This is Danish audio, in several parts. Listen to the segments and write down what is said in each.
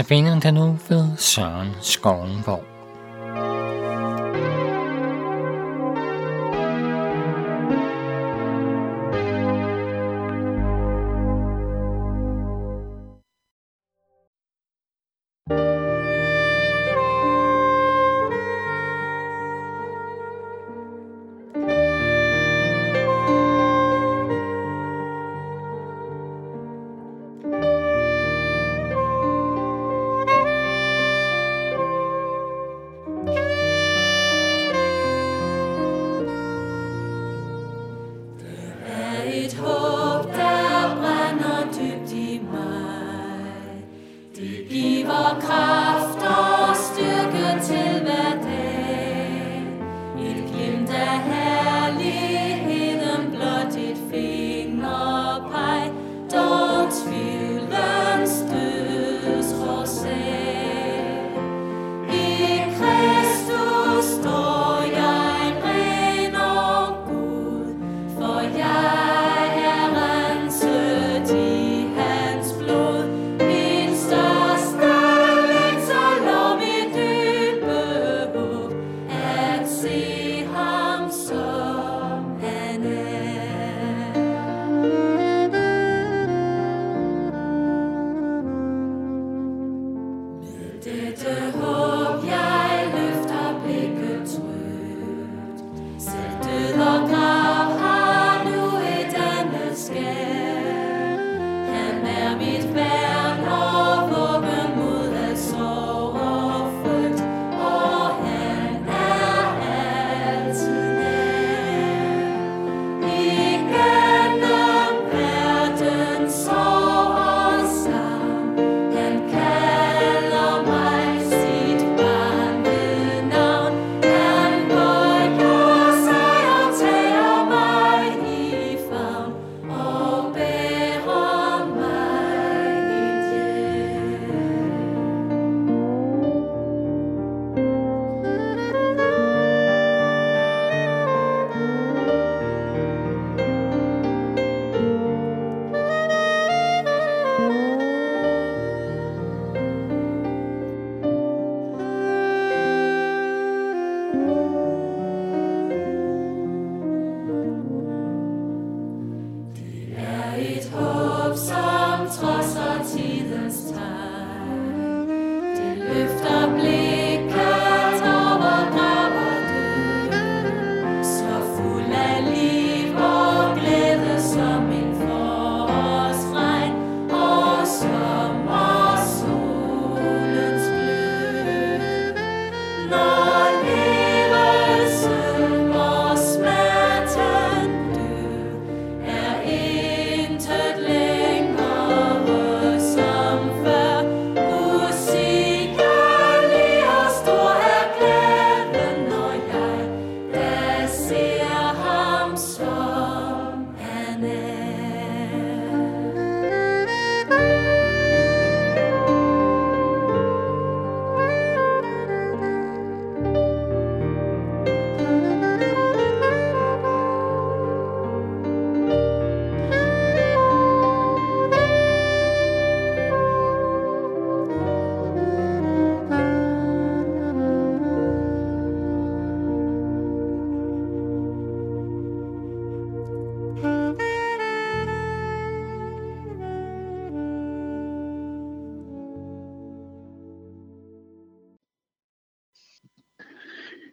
Notabene den nu ved Søren Skovenborg. Digiva Kai.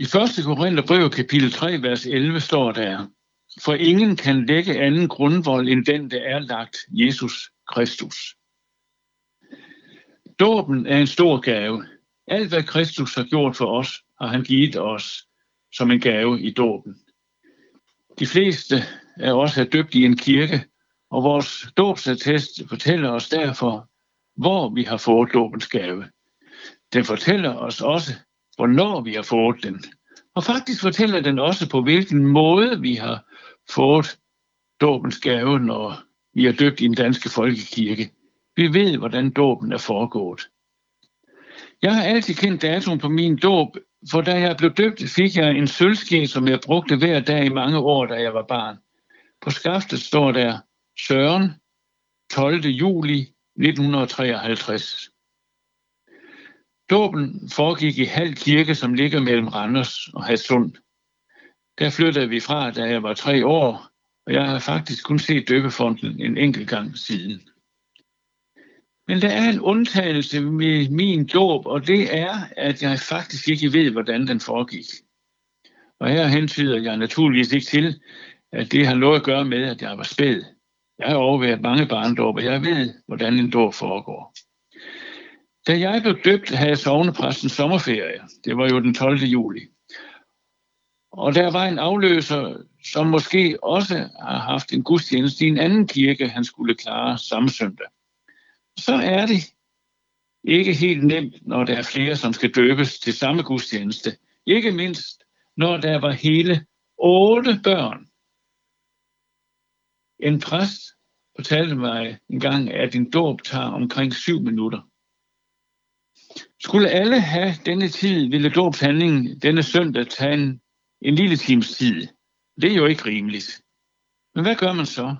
I 1. Korintherbrev kapitel 3, vers 11 står der, For ingen kan lægge anden grundvold end den, der er lagt Jesus Kristus. Dåben er en stor gave. Alt hvad Kristus har gjort for os, har han givet os som en gave i dåben. De fleste af os er døbt i en kirke, og vores dåbsattest fortæller os derfor, hvor vi har fået dåbens gave. Den fortæller os også, hvornår vi har fået den. Og faktisk fortæller den også på hvilken måde vi har fået dåbens gave, når vi er døbt i den danske folkekirke. Vi ved, hvordan dåben er foregået. Jeg har altid kendt datoen på min dåb, for da jeg blev døbt, fik jeg en sølvske, som jeg brugte hver dag i mange år, da jeg var barn. På skaftet står der Søren 12. juli 1953. Dåben foregik i Halv Kirke, som ligger mellem Randers og Hadsund. Der flyttede vi fra, da jeg var tre år, og jeg har faktisk kun set døbefonden en enkelt gang siden. Men der er en undtagelse med min dåb, og det er, at jeg faktisk ikke ved, hvordan den foregik. Og her hentyder jeg naturligvis ikke til, at det har noget at gøre med, at jeg var spæd. Jeg har overværet mange barndåb, og jeg ved, hvordan en dåb foregår. Da jeg blev døbt, havde sovnepræsten sommerferie. Det var jo den 12. juli. Og der var en afløser, som måske også har haft en gudstjeneste i en anden kirke, han skulle klare samme søndag. Så er det ikke helt nemt, når der er flere, som skal døbes til samme gudstjeneste. Ikke mindst, når der var hele otte børn. En præst fortalte mig en gang, at en dåb tager omkring syv minutter. Skulle alle have denne tid, ville dåbshandlingen denne søndag tage en, en lille times tid. Det er jo ikke rimeligt. Men hvad gør man så?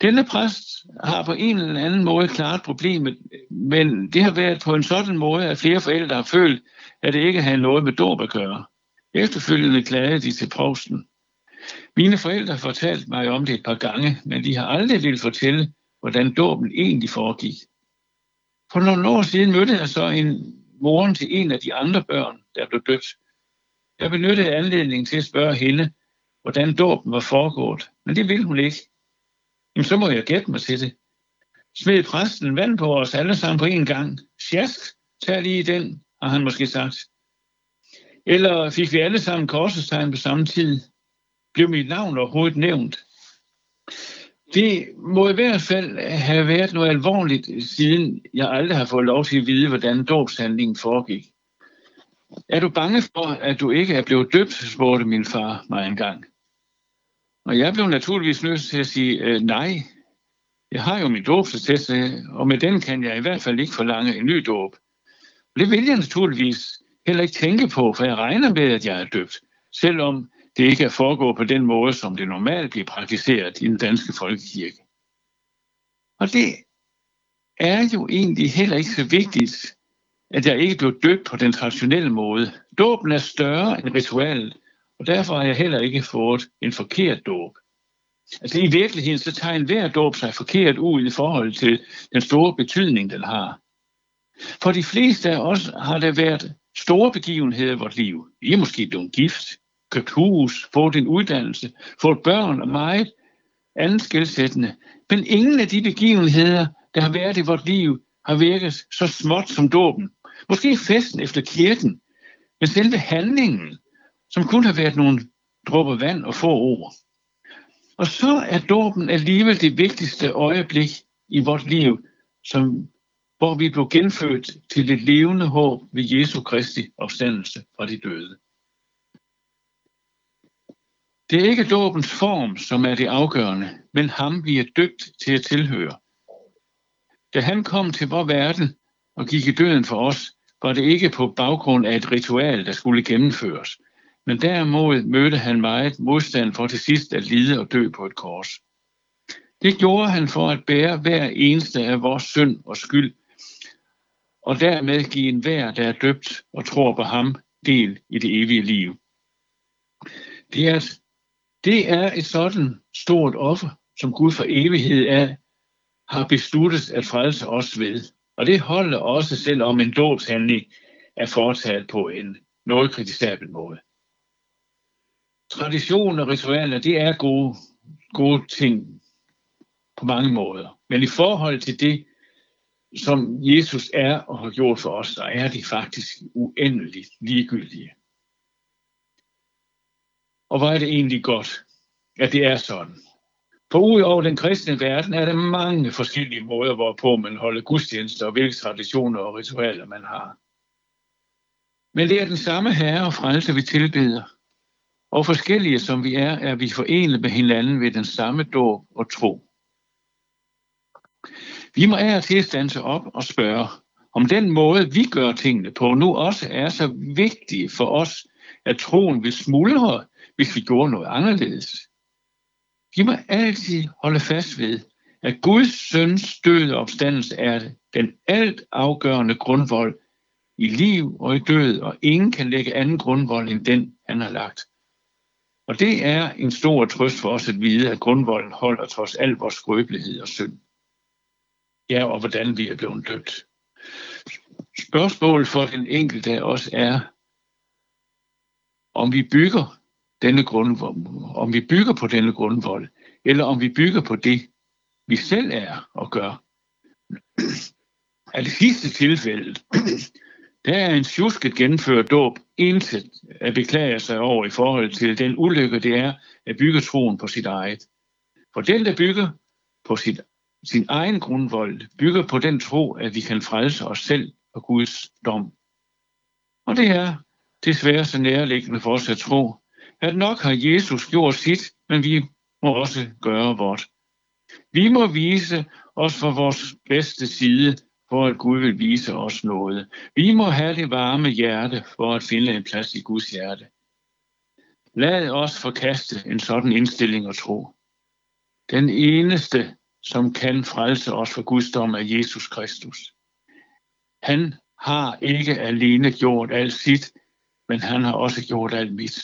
Denne præst har på en eller anden måde klart problemet, men det har været på en sådan måde, at flere forældre har følt, at det ikke havde noget med dåb at gøre. Efterfølgende klagede de til provsten. Mine forældre fortalte mig om det et par gange, men de har aldrig ville fortælle, hvordan dåben egentlig foregik. For nogle år siden mødte jeg så en moren til en af de andre børn, der blev døbt. Jeg benyttede anledningen til at spørge hende, hvordan dåben var foregået, men det ville hun ikke. Jamen, så må jeg gætte mig til det. Smed præsten vand på os alle sammen på en gang. Sjask, tag lige den, har han måske sagt. Eller fik vi alle sammen korsestegn på samme tid? Blev mit navn overhovedet nævnt? Det må i hvert fald have været noget alvorligt, siden jeg aldrig har fået lov til at vide, hvordan dåbshandlingen foregik. Er du bange for, at du ikke er blevet døbt, spurgte min far mig engang. Og jeg blev naturligvis nødt til at sige øh, nej. Jeg har jo min dåbsattest, og med den kan jeg i hvert fald ikke forlange en ny dåb. Det vil jeg naturligvis heller ikke tænke på, for jeg regner med, at jeg er døbt, selvom det ikke er foregået på den måde, som det normalt bliver praktiseret i den danske folkekirke. Og det er jo egentlig heller ikke så vigtigt, at jeg ikke blev døbt på den traditionelle måde. Dåben er større end ritualet, og derfor har jeg heller ikke fået en forkert dåb. Altså i virkeligheden, så tager enhver dåb sig forkert ud i forhold til den store betydning, den har. For de fleste af os har der været store begivenheder i vores liv. Vi er måske blevet gift, købt hus, fået en uddannelse, fået børn og meget andet skældsættende. Men ingen af de begivenheder, der har været i vort liv, har virket så småt som dåben. Måske festen efter kirken, men selve handlingen, som kun har været nogle dråber vand og få ord. Og så er dåben alligevel det vigtigste øjeblik i vort liv, som, hvor vi blev genfødt til et levende håb ved Jesu Kristi opstandelse fra de døde. Det er ikke dåbens form, som er det afgørende, men ham vi er døbt til at tilhøre. Da han kom til vores verden og gik i døden for os, var det ikke på baggrund af et ritual, der skulle gennemføres, men derimod mødte han meget modstand for til sidst at lide og dø på et kors. Det gjorde han for at bære hver eneste af vores synd og skyld, og dermed give en hver, der er døbt og tror på ham, del i det evige liv. Det er, det er et sådan stort offer, som Gud for evighed er, har besluttet at frelse os ved. Og det holder også selvom en dåbshandling er foretaget på en noget kritisabel måde tradition og ritualer, det er gode, gode ting på mange måder. Men i forhold til det, som Jesus er og har gjort for os, så er de faktisk uendeligt ligegyldige. Og hvor er det egentlig godt, at det er sådan. For ud over den kristne verden er der mange forskellige måder, hvorpå man holder gudstjenester og hvilke traditioner og ritualer man har. Men det er den samme herre og frelse, vi tilbeder. Og forskellige som vi er, er vi forenet med hinanden ved den samme dåb og tro. Vi må af og til stanse op og spørge, om den måde, vi gør tingene på, nu også er så vigtig for os, at troen vil smuldre, hvis vi gjorde noget anderledes. Vi må altid holde fast ved, at Guds søns død og opstandelse er den alt afgørende grundvold i liv og i død, og ingen kan lægge anden grundvold end den, han har lagt. Og det er en stor trøst for os at vide, at grundvolden holder trods al vores skrøbelighed og synd. Ja, og hvordan vi er blevet dødt. Spørgsmålet for den enkelte af os er, om vi bygger denne grundvold, om vi bygger på denne grundvold, eller om vi bygger på det, vi selv er og gør. Af det sidste tilfælde, der er en tjusket gennemført dåb intet at beklage sig over i forhold til den ulykke, det er at bygge troen på sit eget. For den, der bygger på sit, sin egen grundvold, bygger på den tro, at vi kan frelse os selv og Guds dom. Og det er desværre så nærliggende for os at tro, at nok har Jesus gjort sit, men vi må også gøre vort. Vi må vise os fra vores bedste side, for at Gud vil vise os noget. Vi må have det varme hjerte for at finde en plads i Guds hjerte. Lad os forkaste en sådan indstilling og tro. Den eneste, som kan frelse os for Guds dom, er Jesus Kristus. Han har ikke alene gjort alt sit, men han har også gjort alt mit.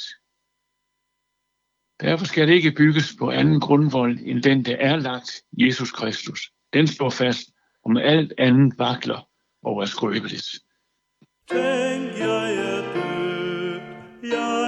Derfor skal det ikke bygges på anden grundvold end den, der er lagt Jesus Kristus. Den står fast, om alt andet vakler og er skrøbeligt. Tænk, jeg er død, jeg